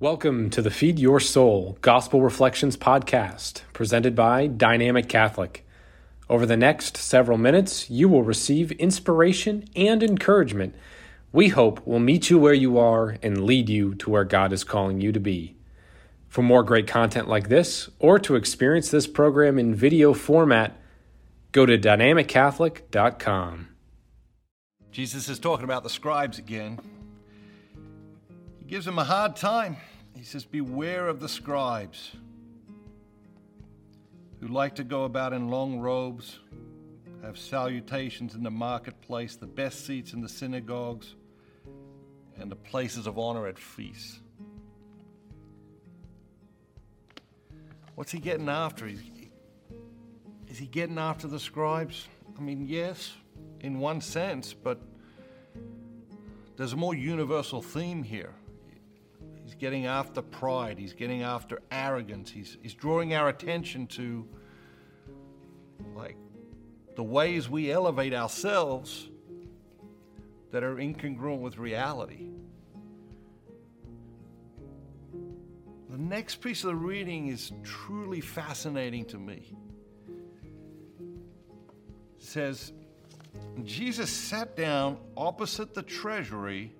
Welcome to the Feed Your Soul Gospel Reflections podcast, presented by Dynamic Catholic. Over the next several minutes, you will receive inspiration and encouragement we hope will meet you where you are and lead you to where God is calling you to be. For more great content like this, or to experience this program in video format, go to dynamiccatholic.com. Jesus is talking about the scribes again. Gives him a hard time. He says, Beware of the scribes who like to go about in long robes, have salutations in the marketplace, the best seats in the synagogues, and the places of honor at feasts. What's he getting after? Is he getting after the scribes? I mean, yes, in one sense, but there's a more universal theme here getting after pride, he's getting after arrogance, he's, he's drawing our attention to like the ways we elevate ourselves that are incongruent with reality. The next piece of the reading is truly fascinating to me. It says, Jesus sat down opposite the treasury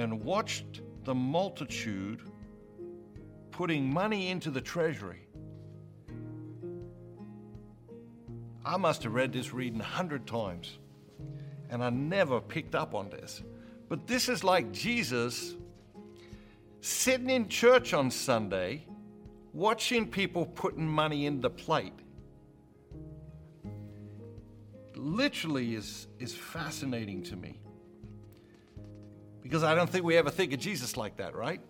and watched the multitude putting money into the treasury. I must have read this reading a hundred times, and I never picked up on this. But this is like Jesus sitting in church on Sunday, watching people putting money in the plate. Literally is, is fascinating to me. Because I don't think we ever think of Jesus like that, right?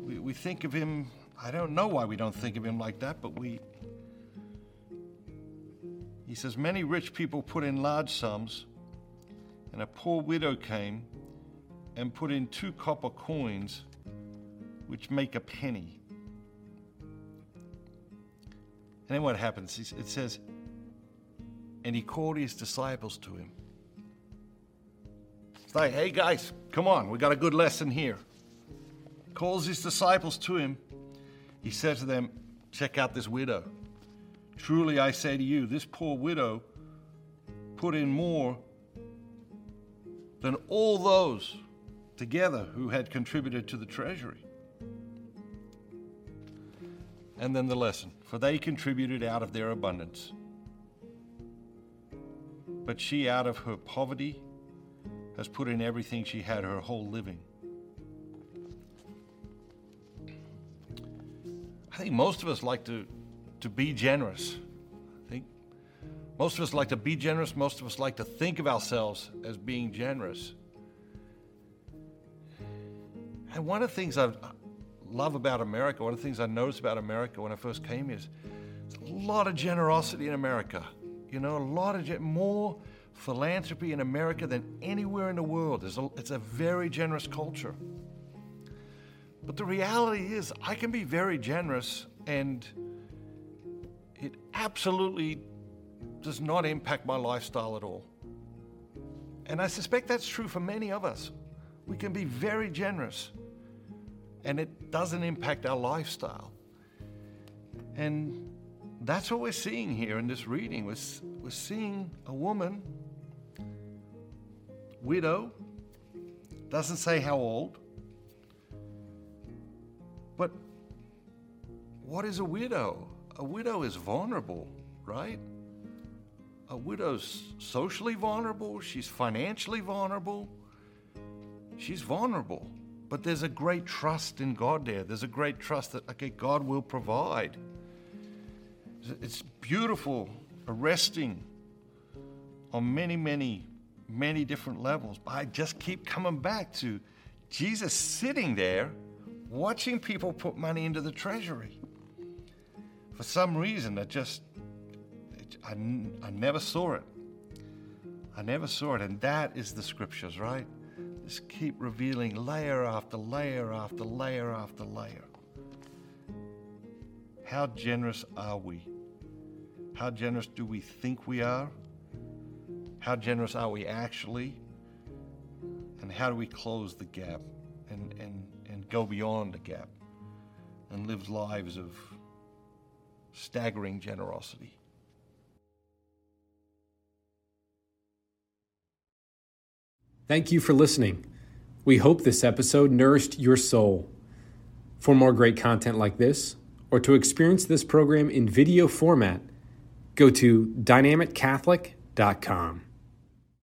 We, we think of him, I don't know why we don't think of him like that, but we. He says, Many rich people put in large sums, and a poor widow came and put in two copper coins, which make a penny. And then what happens? It says, And he called his disciples to him. It's like, hey guys, come on, we got a good lesson here. Calls his disciples to him. He said to them, Check out this widow. Truly I say to you, this poor widow put in more than all those together who had contributed to the treasury. And then the lesson for they contributed out of their abundance. But she, out of her poverty, has put in everything she had, her whole living. I think most of us like to, to be generous. I think most of us like to be generous. Most of us like to think of ourselves as being generous. And one of the things I love about America, one of the things I noticed about America when I first came here is a lot of generosity in America. You know, a lot of more philanthropy in America than anywhere in the world. It's a, it's a very generous culture. But the reality is, I can be very generous, and it absolutely does not impact my lifestyle at all. And I suspect that's true for many of us. We can be very generous, and it doesn't impact our lifestyle. And that's what we're seeing here in this reading. We're, we're seeing a woman widow, doesn't say how old. But what is a widow? A widow is vulnerable, right? A widow's socially vulnerable, she's financially vulnerable. She's vulnerable. But there's a great trust in God there. There's a great trust that, okay, God will provide. It's beautiful, arresting on many, many many different levels. But I just keep coming back to Jesus sitting there watching people put money into the treasury. For some reason, I just, it, I, I never saw it. I never saw it. And that is the scriptures, right? Just keep revealing layer after layer after layer after layer. How generous are we? How generous do we think we are? How generous are we actually? And how do we close the gap? And and, and go beyond the gap and live lives of staggering generosity. Thank you for listening. We hope this episode nourished your soul. For more great content like this, or to experience this program in video format, go to dynamiccatholic.com.